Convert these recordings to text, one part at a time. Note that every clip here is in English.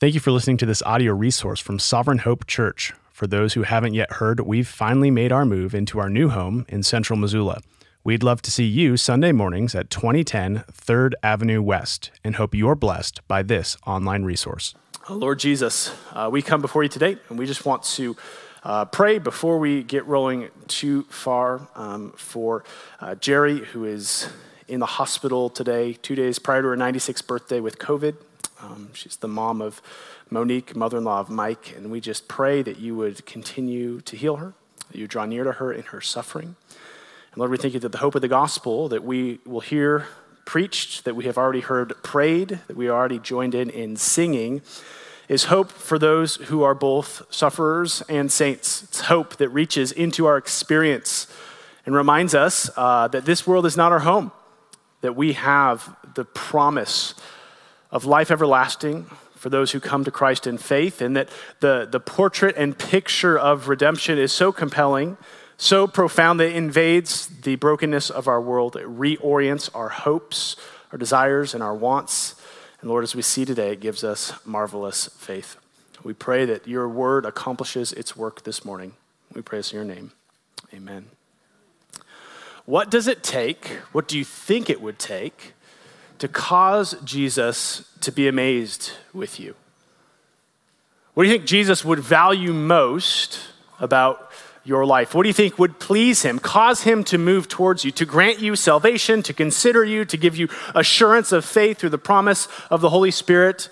Thank you for listening to this audio resource from Sovereign Hope Church. For those who haven't yet heard, we've finally made our move into our new home in central Missoula. We'd love to see you Sunday mornings at 2010 3rd Avenue West and hope you're blessed by this online resource. Lord Jesus, uh, we come before you today and we just want to uh, pray before we get rolling too far um, for uh, Jerry, who is in the hospital today, two days prior to her 96th birthday with COVID. Um, she's the mom of Monique, mother in law of Mike, and we just pray that you would continue to heal her, that you draw near to her in her suffering. And Lord, we thank you that the hope of the gospel that we will hear preached, that we have already heard prayed, that we already joined in in singing, is hope for those who are both sufferers and saints. It's hope that reaches into our experience and reminds us uh, that this world is not our home, that we have the promise of life everlasting for those who come to Christ in faith, and that the, the portrait and picture of redemption is so compelling, so profound that it invades the brokenness of our world. It reorients our hopes, our desires, and our wants. And Lord, as we see today, it gives us marvelous faith. We pray that your word accomplishes its work this morning. We pray this in your name. Amen. What does it take? What do you think it would take to cause Jesus to be amazed with you? What do you think Jesus would value most about your life? What do you think would please him, cause him to move towards you, to grant you salvation, to consider you, to give you assurance of faith through the promise of the Holy Spirit,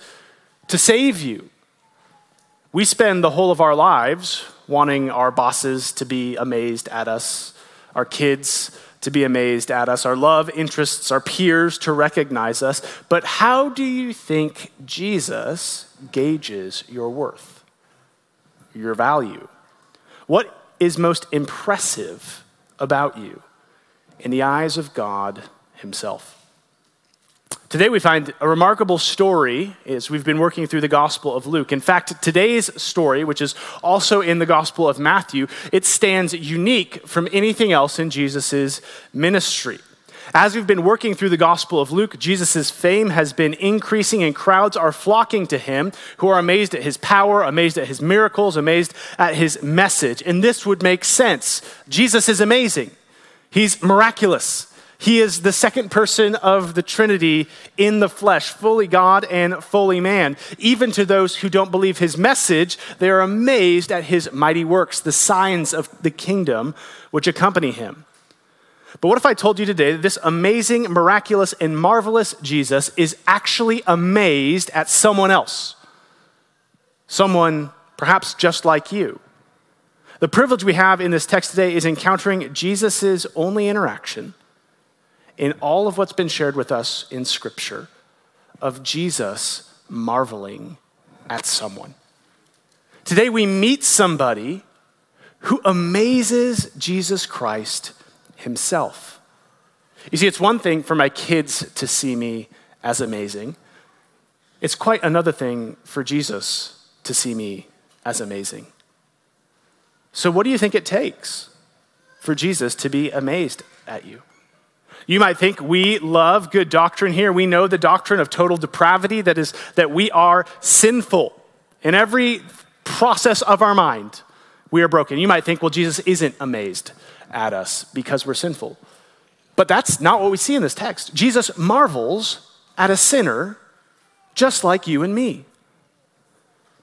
to save you? We spend the whole of our lives wanting our bosses to be amazed at us, our kids to be amazed at us, our love interests, our peers to recognize us. But how do you think Jesus gauges your worth, your value? What is most impressive about you in the eyes of God Himself? Today we find a remarkable story as we've been working through the Gospel of Luke. In fact, today's story, which is also in the Gospel of Matthew, it stands unique from anything else in Jesus' ministry. As we've been working through the Gospel of Luke, Jesus' fame has been increasing and crowds are flocking to him who are amazed at his power, amazed at his miracles, amazed at his message. And this would make sense. Jesus is amazing. He's miraculous. He is the second person of the Trinity in the flesh, fully God and fully man. Even to those who don't believe his message, they are amazed at his mighty works, the signs of the kingdom which accompany him. But what if I told you today that this amazing, miraculous, and marvelous Jesus is actually amazed at someone else? Someone perhaps just like you. The privilege we have in this text today is encountering Jesus' only interaction in all of what's been shared with us in Scripture of Jesus marveling at someone. Today we meet somebody who amazes Jesus Christ himself. You see, it's one thing for my kids to see me as amazing, it's quite another thing for Jesus to see me as amazing. So, what do you think it takes for Jesus to be amazed at you? You might think we love good doctrine here. We know the doctrine of total depravity, that is, that we are sinful in every process of our mind. We are broken. You might think, well, Jesus isn't amazed at us because we're sinful. But that's not what we see in this text. Jesus marvels at a sinner just like you and me.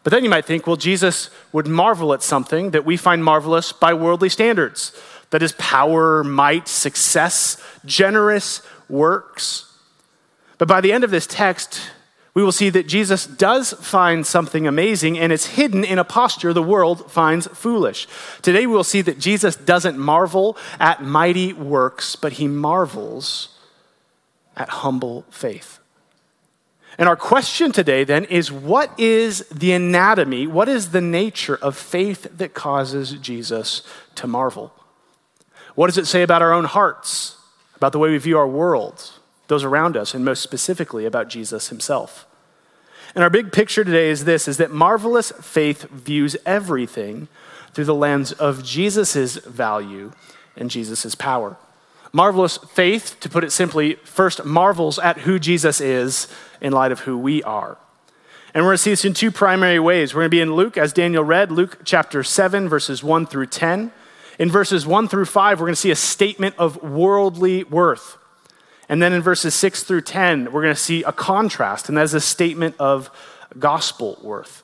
But then you might think, well, Jesus would marvel at something that we find marvelous by worldly standards that is power, might, success, generous works. But by the end of this text, we will see that Jesus does find something amazing and it's hidden in a posture the world finds foolish. Today we will see that Jesus doesn't marvel at mighty works, but he marvels at humble faith. And our question today then is what is the anatomy, what is the nature of faith that causes Jesus to marvel? What does it say about our own hearts, about the way we view our world, those around us, and most specifically about Jesus himself? And our big picture today is this is that marvelous faith views everything through the lens of Jesus' value and Jesus' power. Marvelous faith, to put it simply, first marvels at who Jesus is in light of who we are. And we're going to see this in two primary ways. We're going to be in Luke, as Daniel read, Luke chapter 7, verses 1 through 10. In verses 1 through 5, we're going to see a statement of worldly worth. And then in verses 6 through 10, we're going to see a contrast, and that is a statement of gospel worth.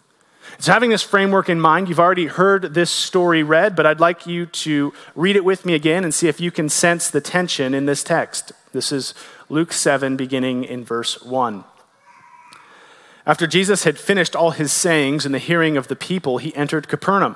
So, having this framework in mind, you've already heard this story read, but I'd like you to read it with me again and see if you can sense the tension in this text. This is Luke 7, beginning in verse 1. After Jesus had finished all his sayings in the hearing of the people, he entered Capernaum.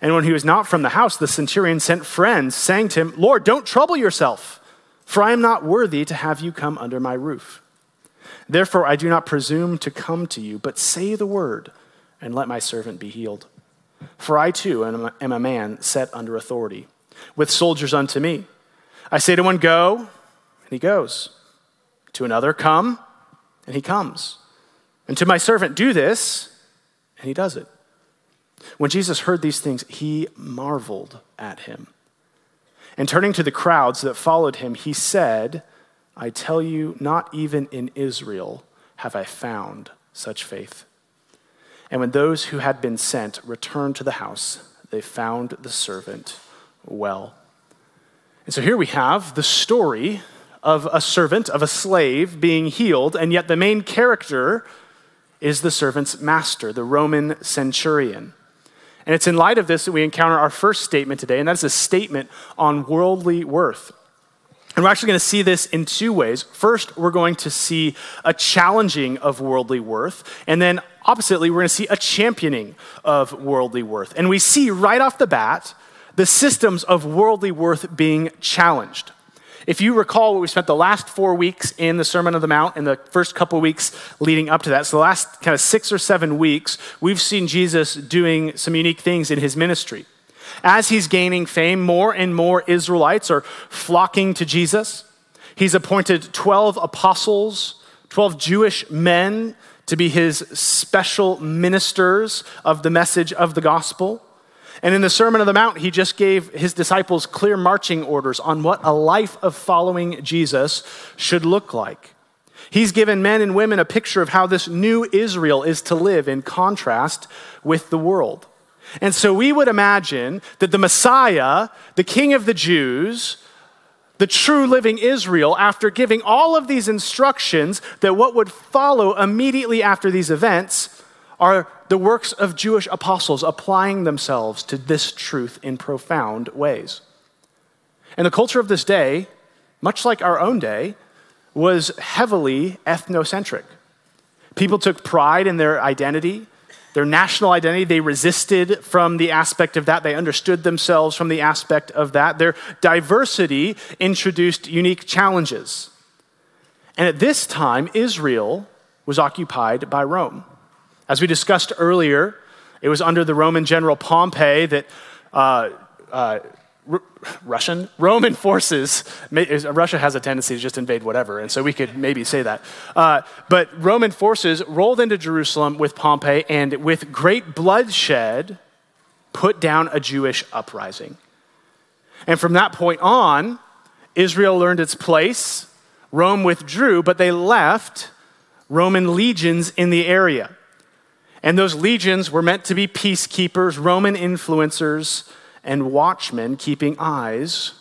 And when he was not from the house, the centurion sent friends, saying to him, Lord, don't trouble yourself, for I am not worthy to have you come under my roof. Therefore, I do not presume to come to you, but say the word, and let my servant be healed. For I too am a man set under authority, with soldiers unto me. I say to one, Go, and he goes. To another, Come, and he comes. And to my servant, Do this, and he does it. When Jesus heard these things, he marveled at him. And turning to the crowds that followed him, he said, I tell you, not even in Israel have I found such faith. And when those who had been sent returned to the house, they found the servant well. And so here we have the story of a servant, of a slave being healed, and yet the main character is the servant's master, the Roman centurion. And it's in light of this that we encounter our first statement today, and that's a statement on worldly worth. And we're actually going to see this in two ways. First, we're going to see a challenging of worldly worth, and then oppositely, we're going to see a championing of worldly worth. And we see right off the bat the systems of worldly worth being challenged. If you recall what we spent the last four weeks in the Sermon on the Mount and the first couple weeks leading up to that, so the last kind of six or seven weeks, we've seen Jesus doing some unique things in his ministry. As he's gaining fame, more and more Israelites are flocking to Jesus. He's appointed 12 apostles, 12 Jewish men to be his special ministers of the message of the gospel. And in the Sermon on the Mount, he just gave his disciples clear marching orders on what a life of following Jesus should look like. He's given men and women a picture of how this new Israel is to live in contrast with the world. And so we would imagine that the Messiah, the King of the Jews, the true living Israel, after giving all of these instructions, that what would follow immediately after these events are the works of Jewish apostles applying themselves to this truth in profound ways. And the culture of this day, much like our own day, was heavily ethnocentric. People took pride in their identity, their national identity. They resisted from the aspect of that. They understood themselves from the aspect of that. Their diversity introduced unique challenges. And at this time, Israel was occupied by Rome. As we discussed earlier, it was under the Roman general Pompey that uh, uh, R- Russian Roman forces. Russia has a tendency to just invade whatever, and so we could maybe say that. Uh, but Roman forces rolled into Jerusalem with Pompey, and with great bloodshed, put down a Jewish uprising. And from that point on, Israel learned its place. Rome withdrew, but they left Roman legions in the area. And those legions were meant to be peacekeepers, Roman influencers, and watchmen keeping eyes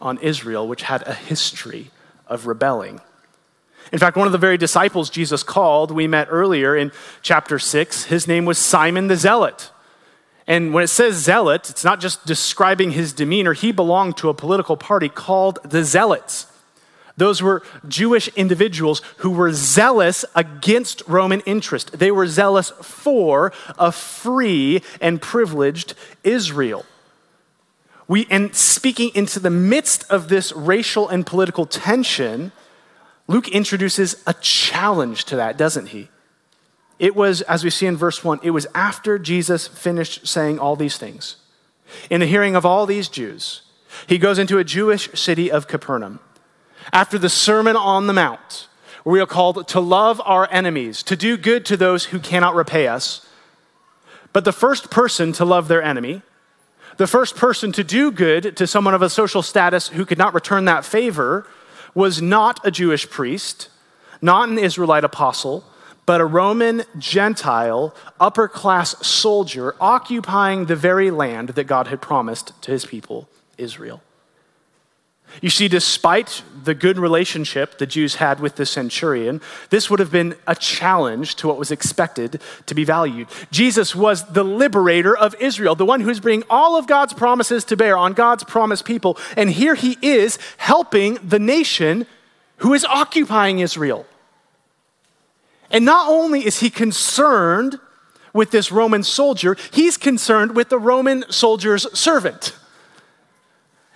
on Israel, which had a history of rebelling. In fact, one of the very disciples Jesus called, we met earlier in chapter 6, his name was Simon the Zealot. And when it says zealot, it's not just describing his demeanor. He belonged to a political party called the Zealots. Those were Jewish individuals who were zealous against Roman interest. They were zealous for a free and privileged Israel. We, and speaking into the midst of this racial and political tension, Luke introduces a challenge to that, doesn't he? It was, as we see in verse 1, it was after Jesus finished saying all these things. In the hearing of all these Jews, he goes into a Jewish city of Capernaum. After the Sermon on the Mount, where we are called to love our enemies, to do good to those who cannot repay us. But the first person to love their enemy, the first person to do good to someone of a social status who could not return that favor, was not a Jewish priest, not an Israelite apostle, but a Roman Gentile upper class soldier occupying the very land that God had promised to his people, Israel. You see, despite the good relationship the Jews had with the centurion, this would have been a challenge to what was expected to be valued. Jesus was the liberator of Israel, the one who's bringing all of God's promises to bear on God's promised people. And here he is helping the nation who is occupying Israel. And not only is he concerned with this Roman soldier, he's concerned with the Roman soldier's servant.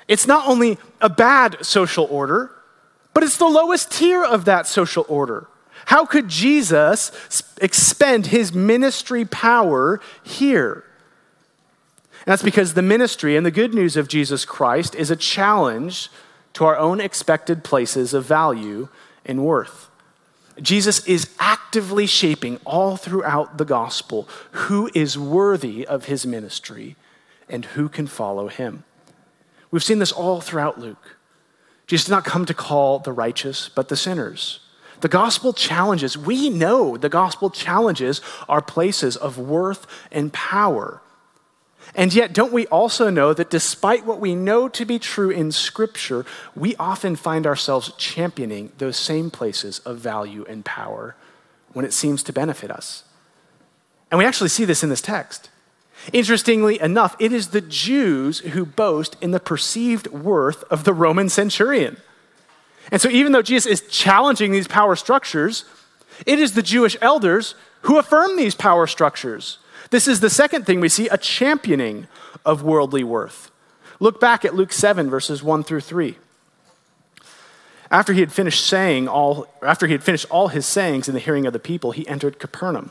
It's not only a bad social order, but it's the lowest tier of that social order. How could Jesus expend his ministry power here? And that's because the ministry and the good news of Jesus Christ is a challenge to our own expected places of value and worth. Jesus is actively shaping all throughout the gospel who is worthy of his ministry and who can follow him. We've seen this all throughout Luke. Jesus did not come to call the righteous, but the sinners. The gospel challenges, we know the gospel challenges our places of worth and power. And yet, don't we also know that despite what we know to be true in Scripture, we often find ourselves championing those same places of value and power when it seems to benefit us? And we actually see this in this text. Interestingly enough, it is the Jews who boast in the perceived worth of the Roman centurion. And so, even though Jesus is challenging these power structures, it is the Jewish elders who affirm these power structures. This is the second thing we see a championing of worldly worth. Look back at Luke 7, verses 1 through 3. After he had finished saying all, after he had finished all his sayings in the hearing of the people, he entered Capernaum.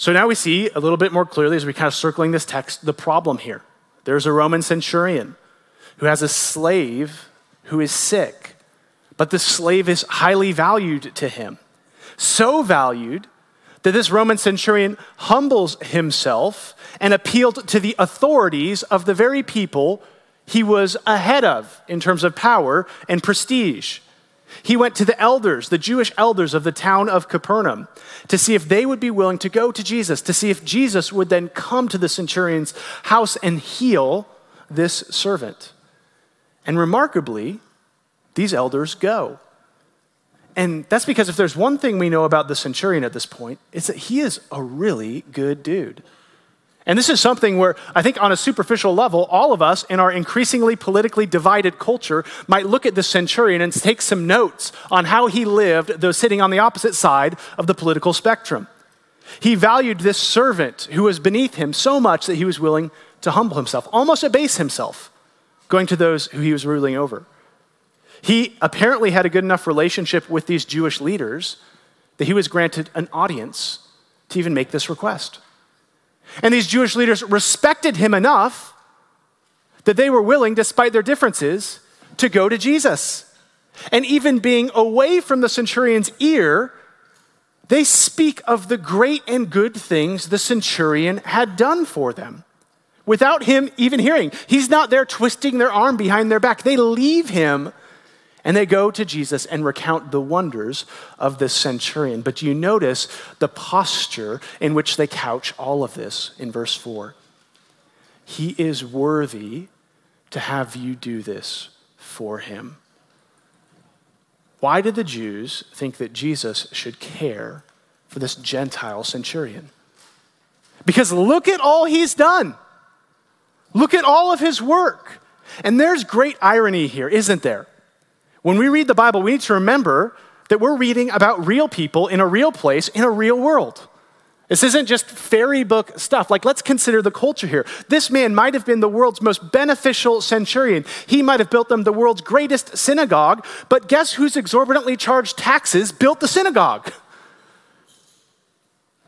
So now we see a little bit more clearly as we kind of circling this text the problem here. There's a Roman centurion who has a slave who is sick, but the slave is highly valued to him. So valued that this Roman centurion humbles himself and appealed to the authorities of the very people he was ahead of in terms of power and prestige. He went to the elders, the Jewish elders of the town of Capernaum, to see if they would be willing to go to Jesus, to see if Jesus would then come to the centurion's house and heal this servant. And remarkably, these elders go. And that's because if there's one thing we know about the centurion at this point, it's that he is a really good dude. And this is something where I think, on a superficial level, all of us in our increasingly politically divided culture might look at the centurion and take some notes on how he lived, though sitting on the opposite side of the political spectrum. He valued this servant who was beneath him so much that he was willing to humble himself, almost abase himself, going to those who he was ruling over. He apparently had a good enough relationship with these Jewish leaders that he was granted an audience to even make this request. And these Jewish leaders respected him enough that they were willing, despite their differences, to go to Jesus. And even being away from the centurion's ear, they speak of the great and good things the centurion had done for them without him even hearing. He's not there twisting their arm behind their back. They leave him and they go to Jesus and recount the wonders of this centurion. But do you notice the posture in which they couch all of this in verse 4? He is worthy to have you do this for him. Why did the Jews think that Jesus should care for this Gentile centurion? Because look at all he's done. Look at all of his work. And there's great irony here, isn't there? When we read the Bible, we need to remember that we're reading about real people in a real place in a real world. This isn't just fairy book stuff. Like, let's consider the culture here. This man might have been the world's most beneficial centurion. He might have built them the world's greatest synagogue, but guess who's exorbitantly charged taxes built the synagogue?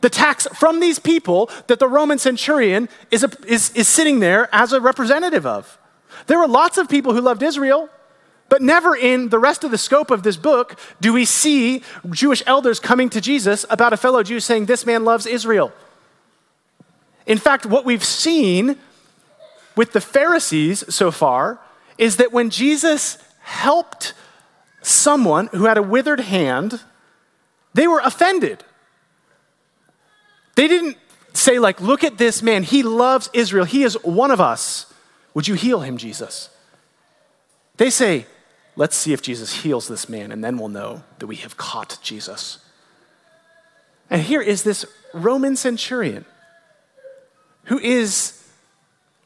The tax from these people that the Roman centurion is, a, is, is sitting there as a representative of. There were lots of people who loved Israel. But never in the rest of the scope of this book do we see Jewish elders coming to Jesus about a fellow Jew saying, This man loves Israel. In fact, what we've seen with the Pharisees so far is that when Jesus helped someone who had a withered hand, they were offended. They didn't say, like, look at this man. He loves Israel. He is one of us. Would you heal him, Jesus? They say, Let's see if Jesus heals this man, and then we'll know that we have caught Jesus. And here is this Roman centurion who is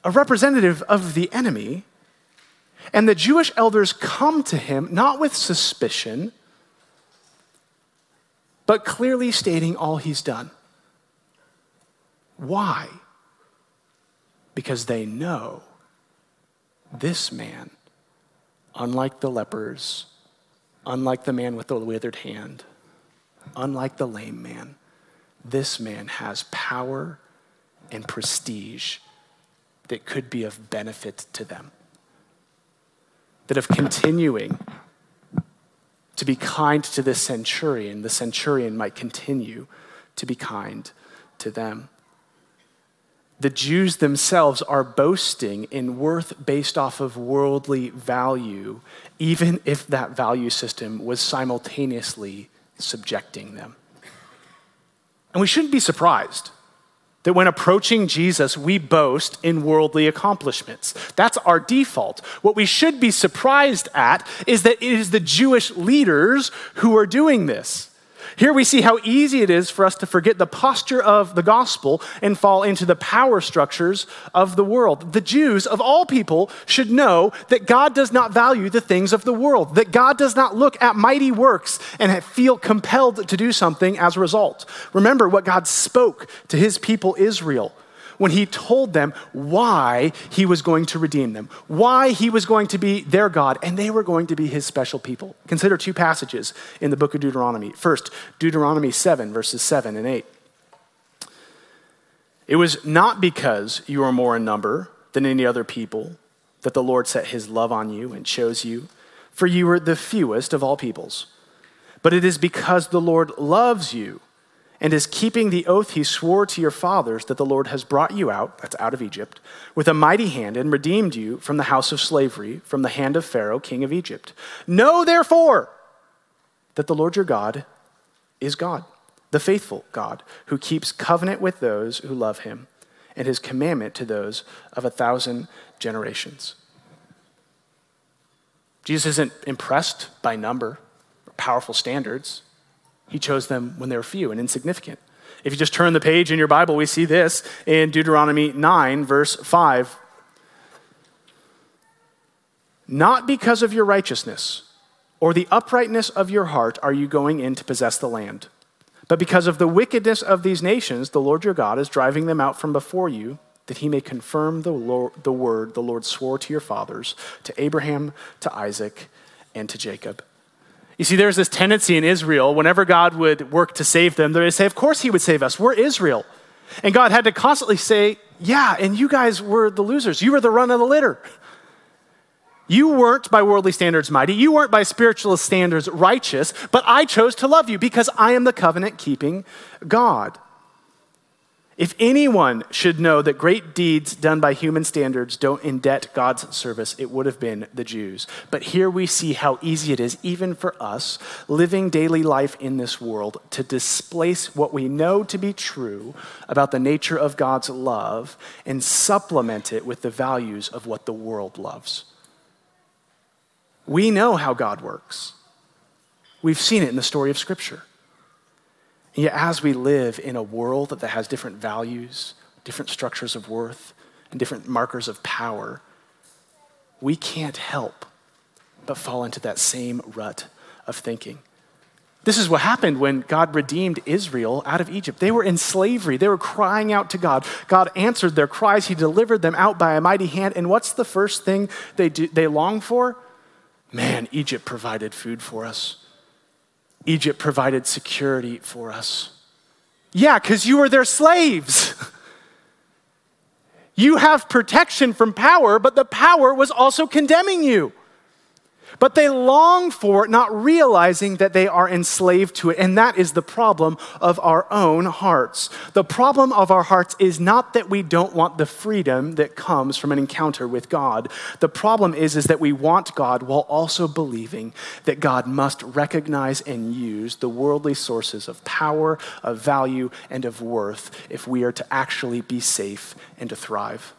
a representative of the enemy. And the Jewish elders come to him not with suspicion, but clearly stating all he's done. Why? Because they know this man unlike the lepers, unlike the man with the withered hand, unlike the lame man, this man has power and prestige that could be of benefit to them. That of continuing to be kind to this centurion, the centurion might continue to be kind to them the Jews themselves are boasting in worth based off of worldly value, even if that value system was simultaneously subjecting them. And we shouldn't be surprised that when approaching Jesus, we boast in worldly accomplishments. That's our default. What we should be surprised at is that it is the Jewish leaders who are doing this. Here we see how easy it is for us to forget the posture of the gospel and fall into the power structures of the world. The Jews, of all people, should know that God does not value the things of the world, that God does not look at mighty works and feel compelled to do something as a result. Remember what God spoke to his people Israel when he told them why he was going to redeem them, why he was going to be their God, and they were going to be his special people. Consider two passages in the book of Deuteronomy. First, Deuteronomy 7, verses 7 and 8. It was not because you were more in number than any other people that the Lord set his love on you and chose you, for you were the fewest of all peoples. But it is because the Lord loves you and is keeping the oath he swore to your fathers that the Lord has brought you out, that's out of Egypt, with a mighty hand and redeemed you from the house of slavery, from the hand of Pharaoh, king of Egypt. Know therefore that the Lord your God is God, the faithful God, who keeps covenant with those who love him, and his commandment to those of a thousand generations. Jesus isn't impressed by number or powerful standards. He chose them when they were few and insignificant. If you just turn the page in your Bible, we see this in Deuteronomy 9, verse 5. Not because of your righteousness or the uprightness of your heart are you going in to possess the land, but because of the wickedness of these nations, the Lord your God is driving them out from before you, that he may confirm the, Lord, the word the Lord swore to your fathers, to Abraham, to Isaac, and to Jacob. You see, there's this tendency in Israel, whenever God would work to save them, they would say, Of course, He would save us. We're Israel. And God had to constantly say, Yeah, and you guys were the losers. You were the run of the litter. You weren't by worldly standards mighty. You weren't by spiritual standards righteous, but I chose to love you because I am the covenant keeping God. If anyone should know that great deeds done by human standards don't indebt God's service, it would have been the Jews. But here we see how easy it is, even for us, living daily life in this world, to displace what we know to be true about the nature of God's love and supplement it with the values of what the world loves. We know how God works, we've seen it in the story of Scripture. And yet, as we live in a world that has different values different structures of worth, and different markers of power, we can't help but fall into that same rut of thinking. This is what happened when God redeemed Israel out of Egypt. They were in slavery. They were crying out to God. God answered their cries. He delivered them out by a mighty hand. And what's the first thing they, do, they long for? Man, Egypt provided food for us. Egypt provided security for us. Yeah, because you were their slaves. you have protection from power, but the power was also condemning you. But they long for it, not realizing that they are enslaved to it. And that is the problem of our own hearts. The problem of our hearts is not that we don't want the freedom that comes from an encounter with God. The problem is, is that we want God while also believing that God must recognize and use the worldly sources of power, of value, and of worth if we are to actually be safe and to thrive.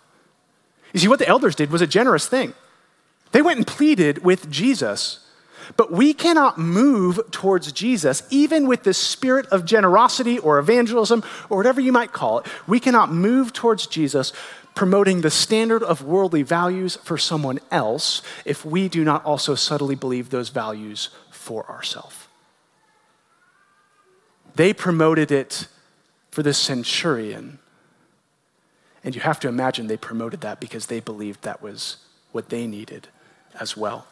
You see, what the elders did was a generous thing. They went and pleaded with Jesus. But we cannot move towards Jesus, even with the spirit of generosity or evangelism or whatever you might call it. We cannot move towards Jesus promoting the standard of worldly values for someone else if we do not also subtly believe those values for ourselves. They promoted it for the centurion. And you have to imagine they promoted that because they believed that was what they needed as well.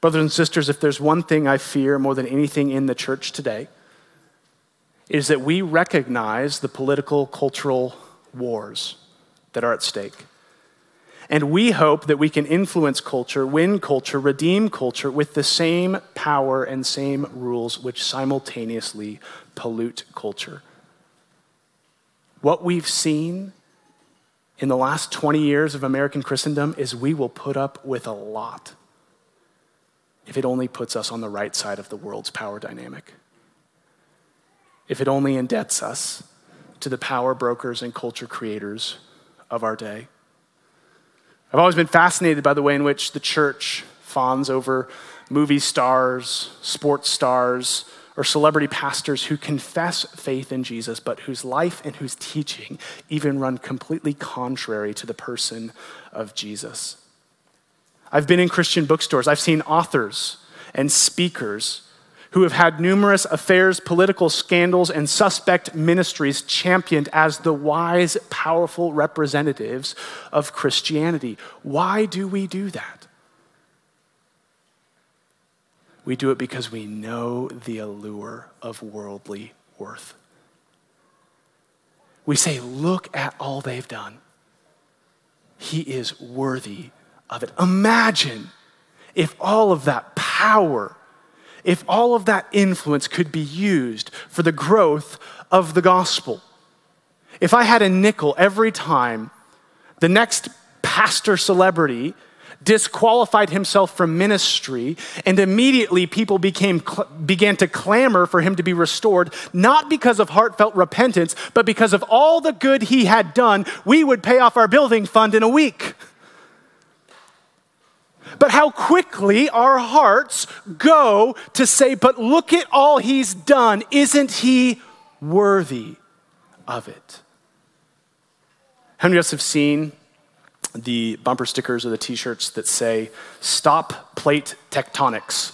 Brothers and sisters, if there's one thing I fear more than anything in the church today, is that we recognize the political, cultural wars that are at stake. And we hope that we can influence culture, win culture, redeem culture with the same power and same rules which simultaneously pollute culture. What we've seen in the last 20 years of American Christendom is we will put up with a lot if it only puts us on the right side of the world's power dynamic. If it only indebts us to the power brokers and culture creators of our day. I've always been fascinated by the way in which the church fawns over movie stars, sports stars, or celebrity pastors who confess faith in Jesus, but whose life and whose teaching even run completely contrary to the person of Jesus. I've been in Christian bookstores, I've seen authors and speakers who have had numerous affairs, political scandals, and suspect ministries championed as the wise, powerful representatives of Christianity. Why do we do that? We do it because we know the allure of worldly worth. We say, Look at all they've done. He is worthy of it. Imagine if all of that power, if all of that influence could be used for the growth of the gospel. If I had a nickel every time the next pastor celebrity disqualified himself from ministry, and immediately people became, began to clamor for him to be restored, not because of heartfelt repentance, but because of all the good he had done. We would pay off our building fund in a week. But how quickly our hearts go to say, But look at all he's done. Isn't he worthy of it? How many of us have seen the bumper stickers or the t shirts that say, Stop plate tectonics.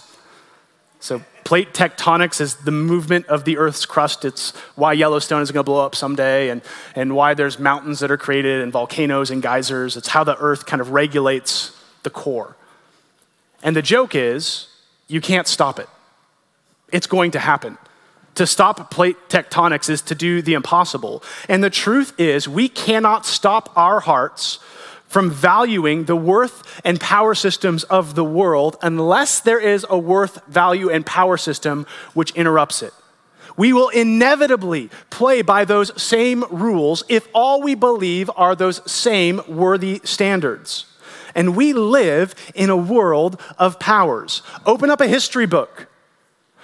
So, plate tectonics is the movement of the Earth's crust. It's why Yellowstone is going to blow up someday and, and why there's mountains that are created and volcanoes and geysers. It's how the Earth kind of regulates the core. And the joke is, you can't stop it, it's going to happen. To stop plate tectonics is to do the impossible. And the truth is, we cannot stop our hearts from valuing the worth and power systems of the world unless there is a worth, value, and power system which interrupts it. We will inevitably play by those same rules if all we believe are those same worthy standards. And we live in a world of powers. Open up a history book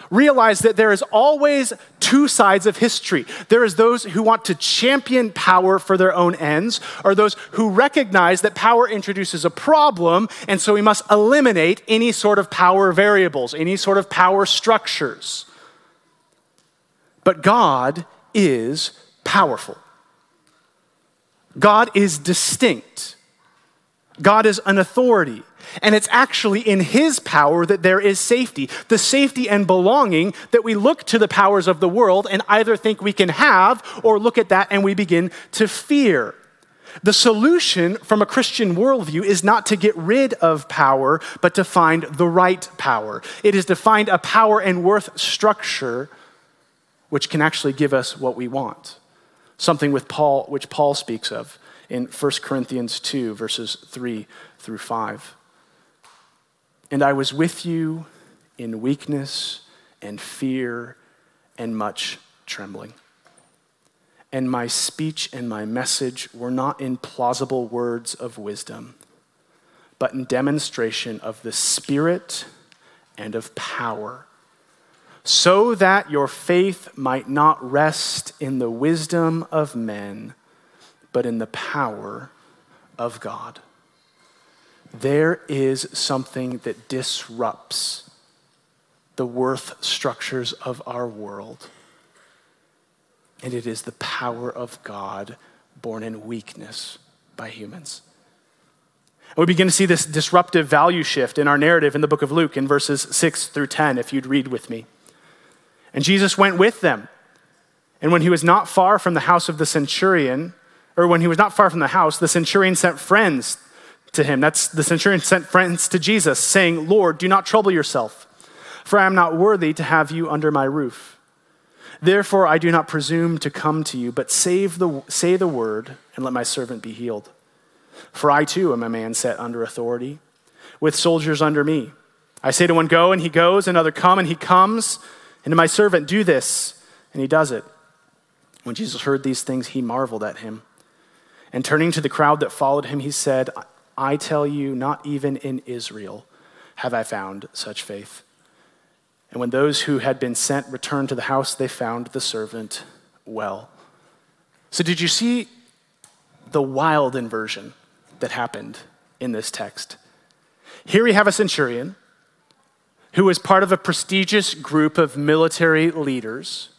realize that there is always two sides of history. There is those who want to champion power for their own ends, or those who recognize that power introduces a problem, and so we must eliminate any sort of power variables, any sort of power structures. But God is powerful. God is distinct. God is an authority. And it's actually in His power that there is safety. The safety and belonging that we look to the powers of the world and either think we can have or look at that and we begin to fear. The solution from a Christian worldview is not to get rid of power, but to find the right power. It is to find a power and worth structure which can actually give us what we want. Something with Paul, which Paul speaks of in 1 Corinthians 2, verses 3 through 5. And I was with you in weakness and fear and much trembling. And my speech and my message were not in plausible words of wisdom, but in demonstration of the Spirit and of power, so that your faith might not rest in the wisdom of men, but in the power of God. There is something that disrupts the worth structures of our world and it is the power of God born in weakness by humans. And we begin to see this disruptive value shift in our narrative in the book of Luke in verses 6 through 10, if you'd read with me. And Jesus went with them. And when he was not far from the house of the centurion, or when he was not far from the house, the centurion sent friends to him. That's the centurion sent friends to Jesus, saying, Lord, do not trouble yourself, for I am not worthy to have you under my roof. Therefore, I do not presume to come to you, but save the, say the word, and let my servant be healed. For I too am a man set under authority, with soldiers under me. I say to one, Go, and he goes, another, Come, and he comes, and to my servant, Do this, and he does it. When Jesus heard these things, he marveled at him. And turning to the crowd that followed him, he said, I tell you, not even in Israel have I found such faith. And when those who had been sent returned to the house, they found the servant well. So, did you see the wild inversion that happened in this text? Here we have a centurion who was part of a prestigious group of military leaders.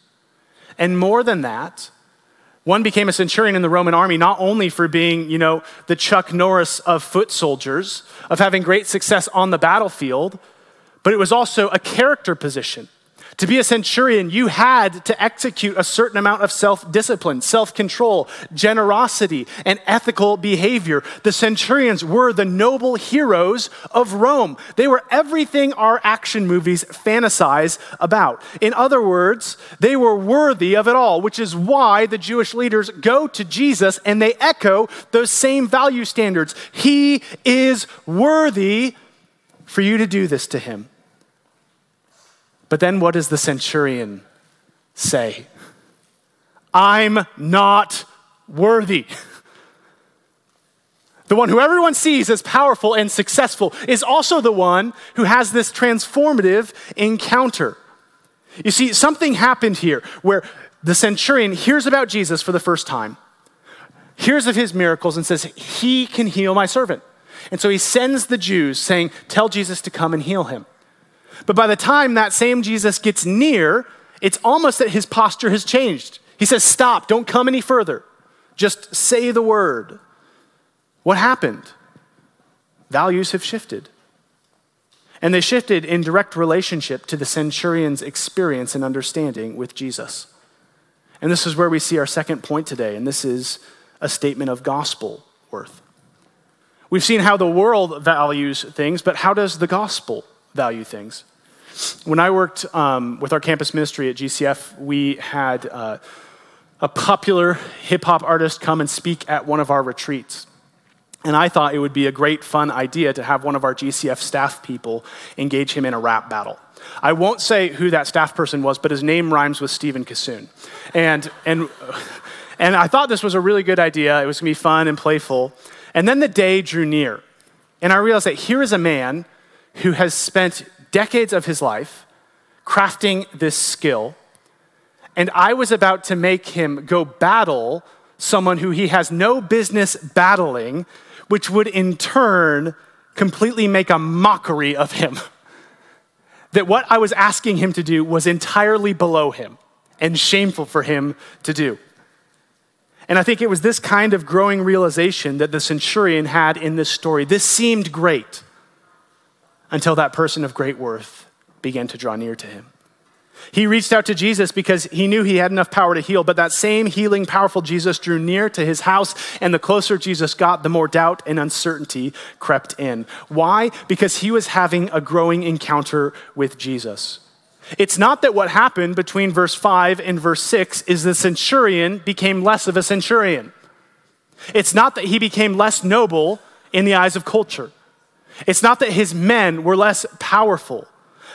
And more than that, one became a centurion in the Roman army not only for being, you know, the Chuck Norris of foot soldiers, of having great success on the battlefield, but it was also a character position. To be a centurion, you had to execute a certain amount of self discipline, self control, generosity, and ethical behavior. The centurions were the noble heroes of Rome. They were everything our action movies fantasize about. In other words, they were worthy of it all, which is why the Jewish leaders go to Jesus and they echo those same value standards. He is worthy for you to do this to him. But then what does the centurion say? I'm not worthy. The one who everyone sees as powerful and successful is also the one who has this transformative encounter. You see, something happened here where the centurion hears about Jesus for the first time, hears of his miracles, and says, He can heal my servant. And so he sends the Jews saying, Tell Jesus to come and heal him. But by the time that same Jesus gets near, it's almost that his posture has changed. He says, Stop, don't come any further. Just say the word. What happened? Values have shifted. And they shifted in direct relationship to the centurion's experience and understanding with Jesus. And this is where we see our second point today, and this is a statement of gospel worth. We've seen how the world values things, but how does the gospel value things? When I worked um, with our campus ministry at GCF, we had uh, a popular hip hop artist come and speak at one of our retreats. And I thought it would be a great, fun idea to have one of our GCF staff people engage him in a rap battle. I won't say who that staff person was, but his name rhymes with Stephen Kissoon. And, and, and I thought this was a really good idea. It was going to be fun and playful. And then the day drew near, and I realized that here is a man who has spent decades of his life crafting this skill, and I was about to make him go battle someone who he has no business battling, which would in turn completely make a mockery of him. that what I was asking him to do was entirely below him and shameful for him to do. And I think it was this kind of growing realization that the centurion had in this story. This seemed great until that person of great worth began to draw near to him. He reached out to Jesus because he knew he had enough power to heal, but that same healing, powerful Jesus drew near to his house, and the closer Jesus got, the more doubt and uncertainty crept in. Why? Because he was having a growing encounter with Jesus. It's not that what happened between verse 5 and verse 6 is the centurion became less of a centurion. It's not that he became less noble in the eyes of culture. It's not that his men were less powerful.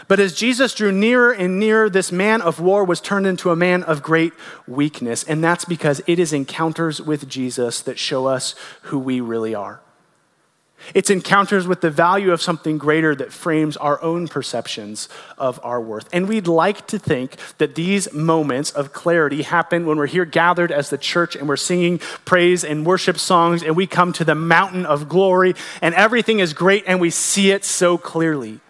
But as Jesus drew nearer and nearer, this man of war was turned into a man of great weakness. And that's because it is encounters with Jesus that show us who we really are. It's encounters with the value of something greater that frames our own perceptions of our worth. And we'd like to think that these moments of clarity happen when we're here gathered as the church and we're singing praise and worship songs and we come to the mountain of glory and everything is great and we see it so clearly.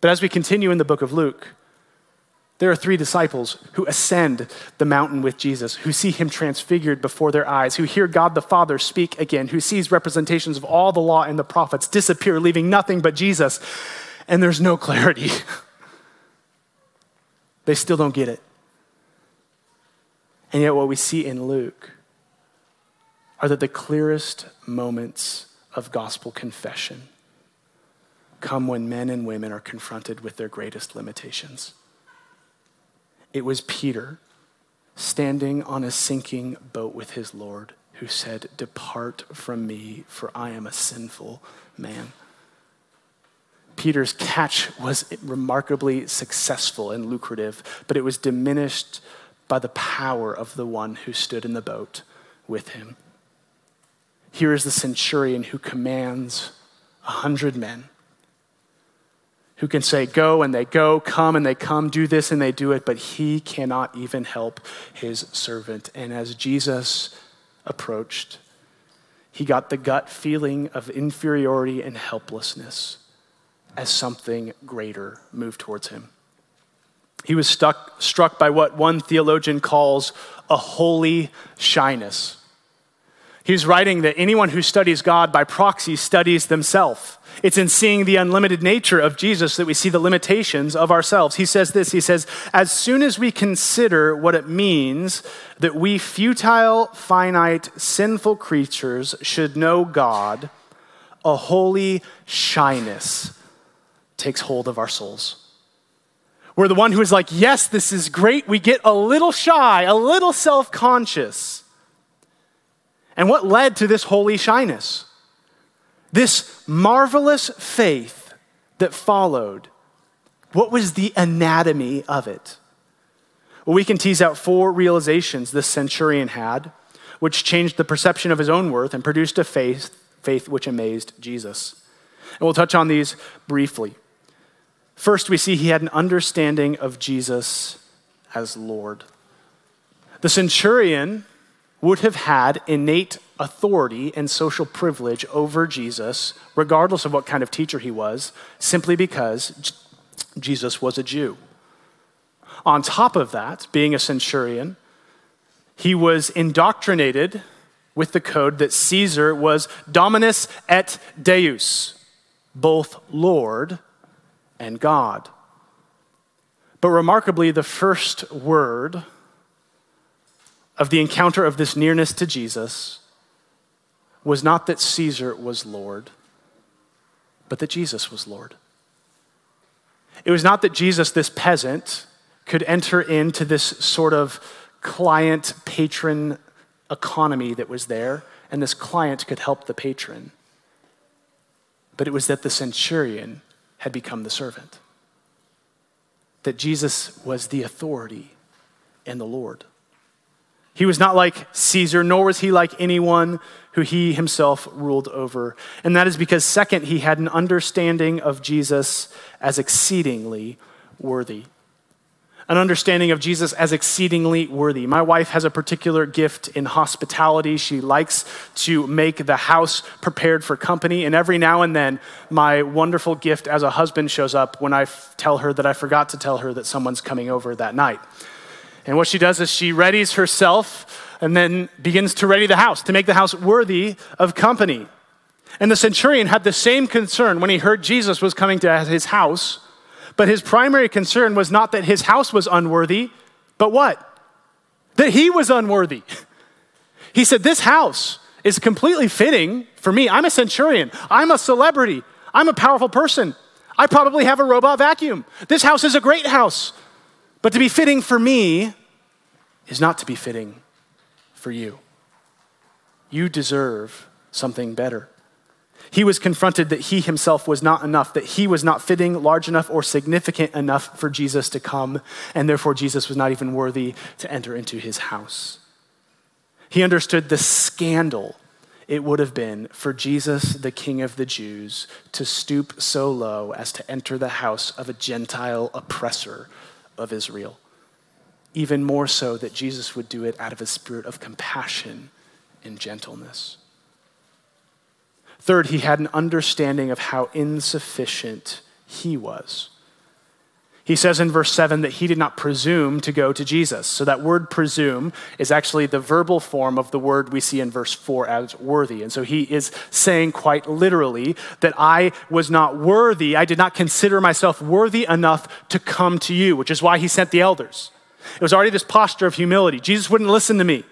But as we continue in the book of Luke, there are three disciples who ascend the mountain with Jesus, who see him transfigured before their eyes, who hear God the Father speak again, who sees representations of all the law and the prophets disappear, leaving nothing but Jesus. And there's no clarity. they still don't get it. And yet, what we see in Luke are that the clearest moments of gospel confession come when men and women are confronted with their greatest limitations. It was Peter standing on a sinking boat with his Lord who said, Depart from me, for I am a sinful man. Peter's catch was remarkably successful and lucrative, but it was diminished by the power of the one who stood in the boat with him. Here is the centurion who commands a hundred men who can say, Go and they go, come and they come, do this and they do it, but he cannot even help his servant. And as Jesus approached, he got the gut feeling of inferiority and helplessness as something greater moved towards him. He was stuck, struck by what one theologian calls a holy shyness. He's writing that anyone who studies God by proxy studies themselves. It's in seeing the unlimited nature of Jesus that we see the limitations of ourselves. He says this He says, As soon as we consider what it means that we futile, finite, sinful creatures should know God, a holy shyness takes hold of our souls. We're the one who is like, Yes, this is great. We get a little shy, a little self conscious. And what led to this holy shyness? This marvelous faith that followed, what was the anatomy of it? Well, we can tease out four realizations this centurion had, which changed the perception of his own worth and produced a faith, faith which amazed Jesus. And we'll touch on these briefly. First, we see he had an understanding of Jesus as Lord. The centurion would have had innate authority and social privilege over Jesus, regardless of what kind of teacher he was, simply because Jesus was a Jew. On top of that, being a centurion, he was indoctrinated with the code that Caesar was Dominus et Deus, both Lord and God. But remarkably, the first word of the encounter of this nearness to Jesus was not that Caesar was Lord, but that Jesus was Lord. It was not that Jesus, this peasant, could enter into this sort of client patron economy that was there, and this client could help the patron. But it was that the centurion had become the servant, that Jesus was the authority and the Lord. He was not like Caesar, nor was he like anyone who he himself ruled over. And that is because, second, he had an understanding of Jesus as exceedingly worthy. An understanding of Jesus as exceedingly worthy. My wife has a particular gift in hospitality. She likes to make the house prepared for company. And every now and then, my wonderful gift as a husband shows up when I f- tell her that I forgot to tell her that someone's coming over that night. And what she does is she readies herself and then begins to ready the house, to make the house worthy of company. And the centurion had the same concern when he heard Jesus was coming to his house, but his primary concern was not that his house was unworthy, but what? That he was unworthy. He said, This house is completely fitting for me. I'm a centurion, I'm a celebrity, I'm a powerful person. I probably have a robot vacuum. This house is a great house. But to be fitting for me is not to be fitting for you. You deserve something better. He was confronted that he himself was not enough, that he was not fitting, large enough, or significant enough for Jesus to come, and therefore Jesus was not even worthy to enter into his house. He understood the scandal it would have been for Jesus, the King of the Jews, to stoop so low as to enter the house of a Gentile oppressor of Israel. Even more so that Jesus would do it out of a spirit of compassion and gentleness. Third, he had an understanding of how insufficient he was. He says in verse 7 that he did not presume to go to Jesus. So that word presume is actually the verbal form of the word we see in verse 4 as worthy. And so he is saying quite literally that I was not worthy, I did not consider myself worthy enough to come to you, which is why he sent the elders. It was already this posture of humility. Jesus wouldn't listen to me.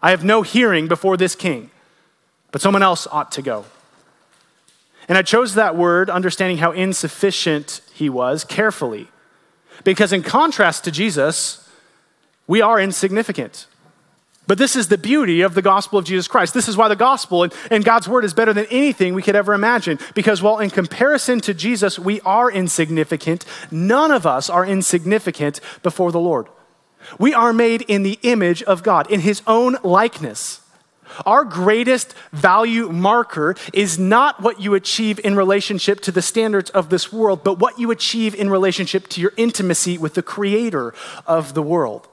I have no hearing before this king, but someone else ought to go. And I chose that word, understanding how insufficient he was, carefully. Because in contrast to Jesus, we are insignificant. But this is the beauty of the gospel of Jesus Christ. This is why the gospel and, and, God's word is better than anything we could ever imagine. Because while in comparison to Jesus, we are insignificant, none of us are insignificant before the Lord. We are made in the image of God, in his own likeness. Our greatest value marker is not what you achieve in relationship to the standards of this world, but what you achieve in relationship to your intimacy with the creator of the world.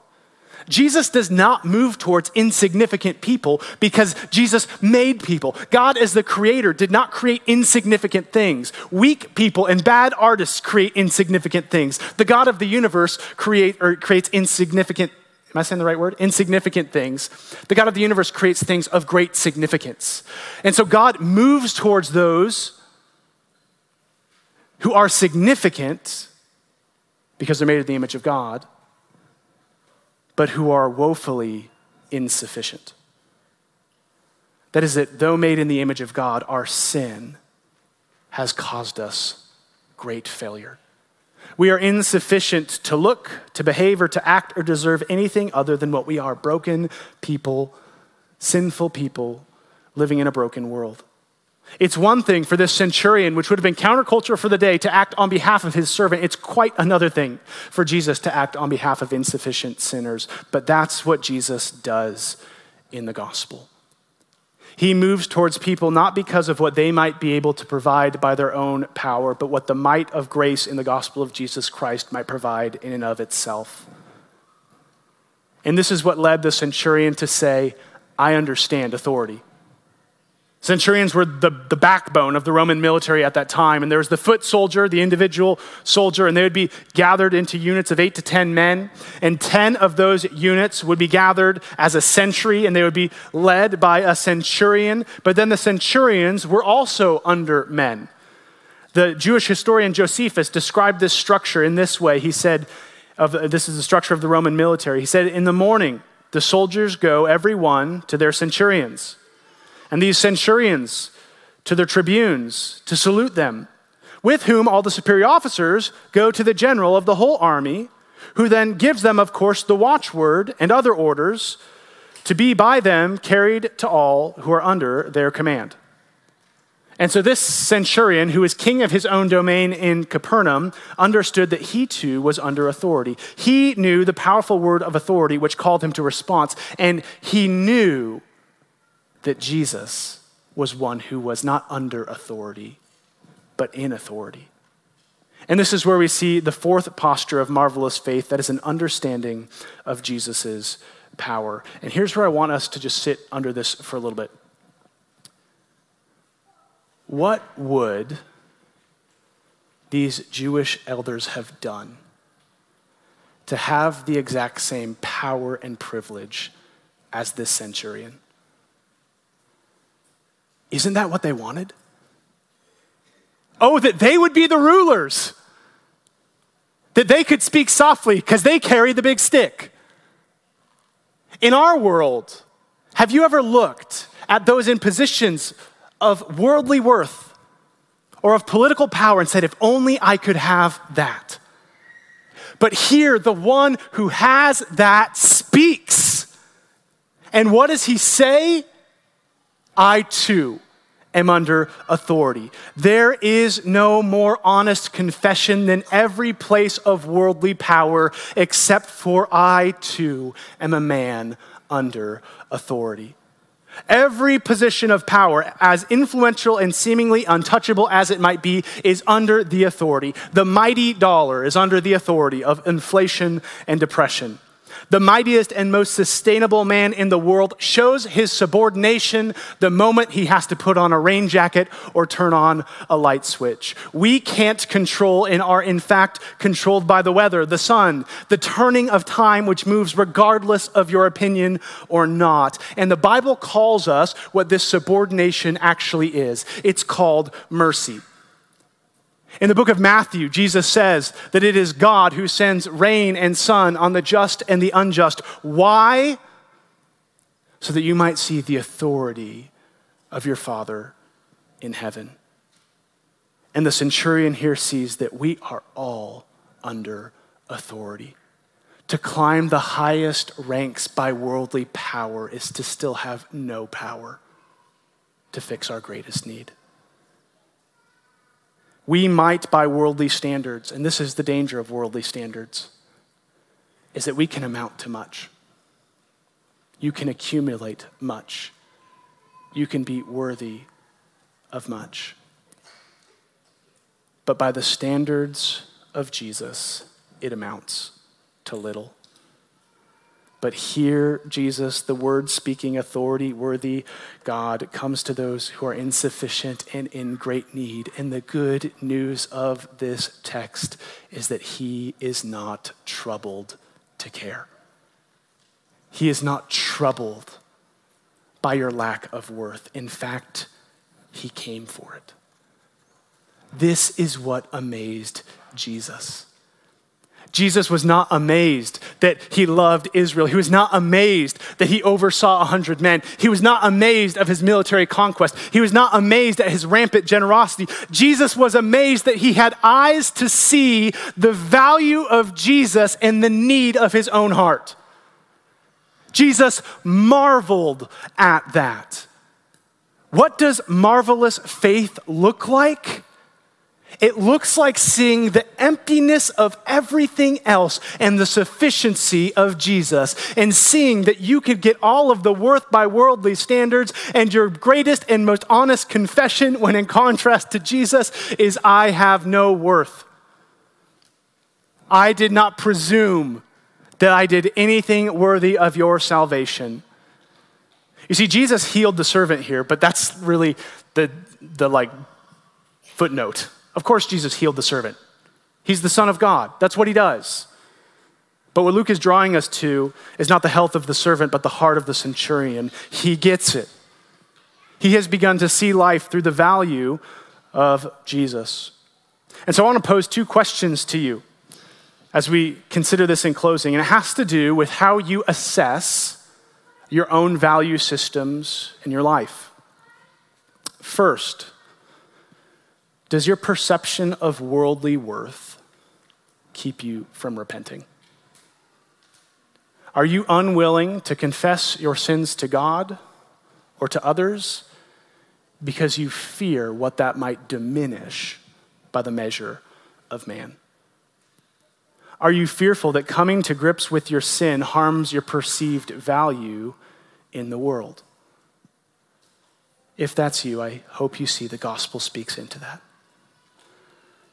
Jesus does not move towards insignificant people because Jesus made people. God, as the creator, did not create insignificant things. Weak people and bad artists create insignificant things. The God of the universe create, or creates insignificant Am I saying the right word? Insignificant things. The God of the universe creates things of great significance. And so God moves towards those who are significant because they're made in the image of God, but who are woefully insufficient. That is, that though made in the image of God, our sin has caused us great failure. We are insufficient to look, to behave, or to act or deserve anything other than what we are broken people, sinful people living in a broken world. It's one thing for this centurion, which would have been counterculture for the day, to act on behalf of his servant. It's quite another thing for Jesus to act on behalf of insufficient sinners. But that's what Jesus does in the gospel. He moves towards people not because of what they might be able to provide by their own power, but what the might of grace in the gospel of Jesus Christ might provide in and of itself. And this is what led the centurion to say, I understand authority. Centurions were the, the backbone of the Roman military at that time. And there was the foot soldier, the individual soldier, and they would be gathered into units of eight to 10 men. And 10 of those units would be gathered as a century, and they would be led by a centurion. But then the centurions were also under men. The Jewish historian Josephus described this structure in this way. He said, of, This is the structure of the Roman military. He said, In the morning, the soldiers go, every one, to their centurions and these centurions to their tribunes to salute them, with whom all the superior officers go to the general of the whole army, who then gives them, of course, the watchword and other orders to be by them carried to all who are under their command. And so this centurion, who is king of his own domain in Capernaum, understood that he too was under authority. He knew the powerful word of authority which called him to response, and he knew that Jesus was one who was not under authority, but in authority. And this is where we see the fourth posture of marvelous faith that is an understanding of Jesus' power. And here's where I want us to just sit under this for a little bit. What would these Jewish elders have done to have the exact same power and privilege as this centurion. Isn't that what they wanted? Oh, that they would be the rulers, that they could speak softly because they carry the big stick. In our world, have you ever looked at those in positions of worldly worth or of political power and said, if only I could have that? But here, the one who has that speaks. And what does he say? I too am under authority. There is no more honest confession than every place of worldly power, except for I too am a man under authority. Every position of power, as influential and seemingly untouchable as it might be, is under the authority. The mighty dollar is under the authority of inflation and depression the mightiest and most sustainable man in the world, shows his subordination the moment he has to put on a rain jacket or turn on a light switch. We can't control and are, in fact, controlled by the weather, the sun, the turning of time, which moves regardless of your opinion or not. And the Bible calls us what this subordination actually is it's called mercy. In the book of Matthew, Jesus says that it is God who sends rain and sun on the just and the unjust. Why? So that you might see the authority of your Father in heaven. And the centurion here sees that we are all under authority. To climb the highest ranks by worldly power is to still have no power to fix our greatest need we might, by worldly standards, and this is the danger of worldly standards, is that we can amount to much. You can accumulate much. You can be worthy of much. But by the standards of Jesus, it amounts to little. But here, Jesus, the word speaking authority worthy God, comes to those who are insufficient and in great need. And the good news of this text is that he is not troubled to care. He is not troubled by your lack of worth. In fact, he came for it. This is what amazed Jesus. Jesus was not amazed that he loved Israel. He was not amazed that he oversaw a hundred men. He was not amazed of his military conquest. He was not amazed at his rampant generosity. Jesus was amazed that he had eyes to see the value of Jesus and the need of his own heart. Jesus marveled at that. What does marvelous faith look like? It looks like seeing the emptiness of everything else and the sufficiency of Jesus, and seeing that you could get all of the worth by worldly standards, and your greatest and most honest confession, when in contrast to Jesus, is I have no worth. I did not presume that I did anything worthy of your salvation. You see, Jesus healed the servant here, but that's really the, the like footnote of course, Jesus healed the servant. He's the Son of God. That's what he does. But what Luke is drawing us to is not the health of the servant, but the heart of the centurion. He gets it. He has begun to see life through the value of Jesus. And so I want to pose two questions to you as we consider this in closing. And it has to do with how you assess your own value systems in your life. First, does your perception of worldly worth keep you from repenting? Are you unwilling to confess your sins to God or to others because you fear what that might diminish by the measure of man? Are you fearful that coming to grips with your sin harms your perceived value in the world? If that's you, I hope you see the gospel speaks into that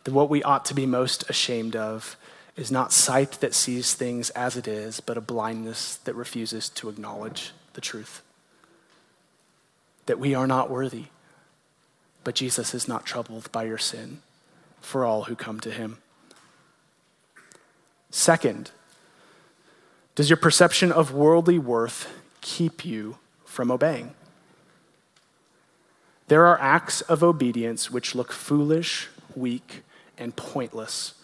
that what we ought to be most ashamed of is not sight that sees things as it is, but a blindness that refuses to acknowledge the truth. That we are not worthy, but Jesus is not troubled by your sin for all who come to him. Second, does your perception of worldly worth keep you from obeying. There are acts of obedience which look foolish, weak, and pointless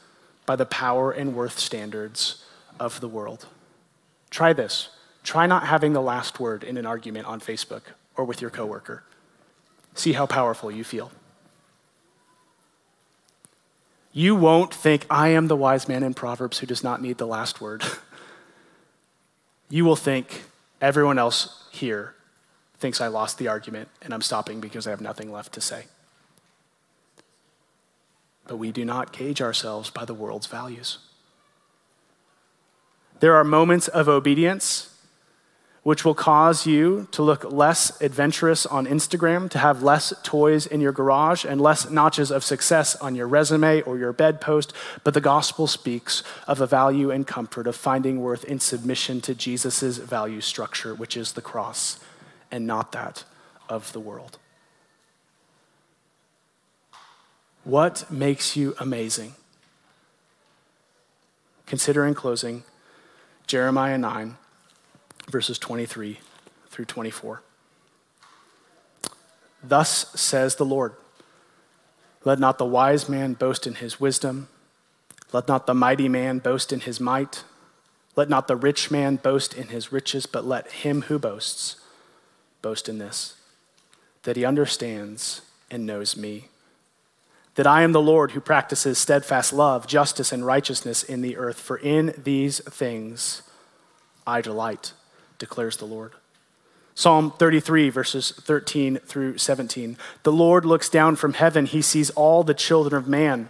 by the power and worth standards of the world. Try this. Try not having the last word in an argument on Facebook or with your coworker. See how powerful you feel. You won't think, I am the wise man in Proverbs who does not need the last word. you will think, everyone else here thinks I lost the argument and I'm stopping because I have nothing left to say. But we do not gauge ourselves by the world's values. There are moments of obedience which will cause you to look less adventurous on Instagram, to have less toys in your garage, and less notches of success on your resume or your bedpost. But the gospel speaks of a value and comfort of finding worth in submission to Jesus' value structure, which is the cross, and not that of the world. What makes you amazing? Consider in closing Jeremiah 9 verses 23 through 24. Thus says the Lord Let not the wise man boast in his wisdom, let not the mighty man boast in his might, let not the rich man boast in his riches, but let him who boasts boast in this, that he understands and knows me. That I am the Lord who practices steadfast love, justice, and righteousness in the earth, for in these things I delight declares the Lord. Psalm 33, verses 13 through 17. The Lord looks down from heaven. He sees all the children of man.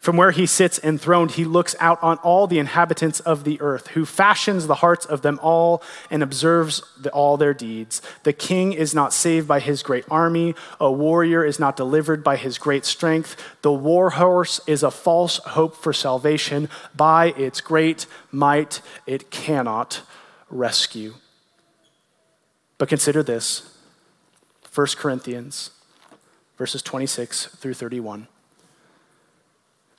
From where he sits enthroned, he looks out on all the inhabitants of the earth, who fashions the hearts of them all and observes the, all their deeds. The king is not saved by his great army, a warrior is not delivered by his great strength. The war horse is a false hope for salvation. By its great might, it cannot rescue. But consider this 1 Corinthians verses 26 through 31.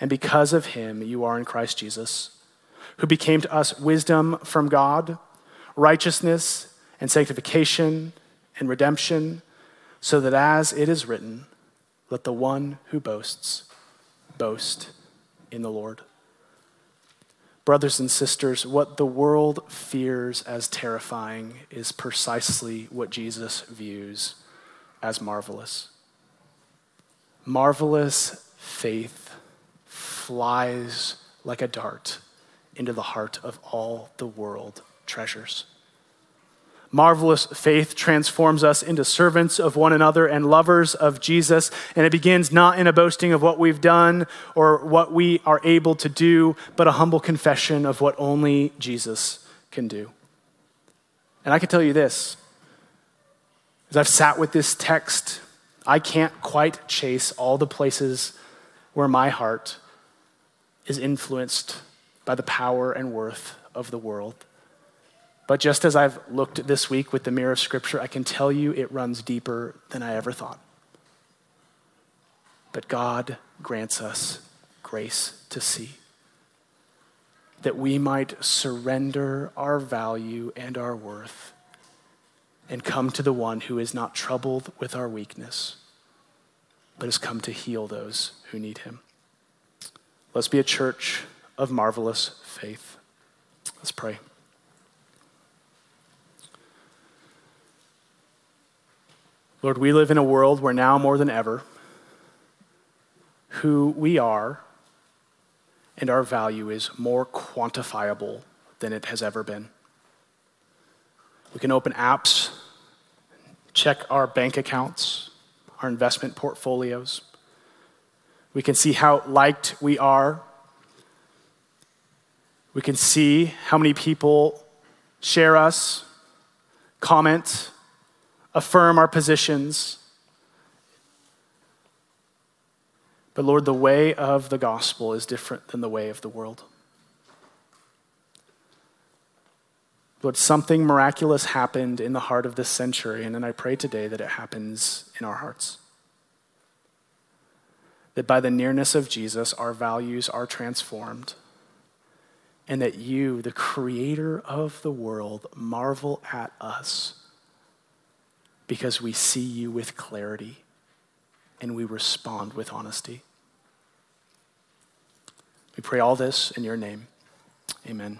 And because of him, you are in Christ Jesus, who became to us wisdom from God, righteousness and sanctification and redemption, so that as it is written, let the one who boasts boast in the Lord. Brothers and sisters, what the world fears as terrifying is precisely what Jesus views as marvelous. Marvelous faith flies like a dart into the heart of all the world treasures. Marvelous faith transforms us into servants of one another and lovers of Jesus. And it begins not in a boasting of what we've done or what we are able to do, but a humble confession of what only Jesus can do. And I can tell you this as I've sat with this text, I can't quite chase all the places where my heart is influenced by the power and worth of the world. But just as I've looked this week with the mirror of Scripture, I can tell you it runs deeper than I ever thought. But God grants us grace to see that we might surrender our value and our worth and come to the one who is not troubled with our weakness, but has come to heal those who need him. Let's be a church of marvelous faith. Let's pray. Lord, we live in a world where now more than ever, who we are and our value is more quantifiable than it has ever been. We can open apps, check our bank accounts, our investment portfolios. We can see how liked we are. We can see how many people share us, comment, affirm our positions. But Lord, the way of the gospel is different than the way of the world. Lord, something miraculous happened in the heart of this centurion, and I pray today that it happens in our hearts. That by the nearness of Jesus, our values are transformed, and that you, the creator of the world, marvel at us because we see you with clarity and we respond with honesty. We pray all this in your name. Amen.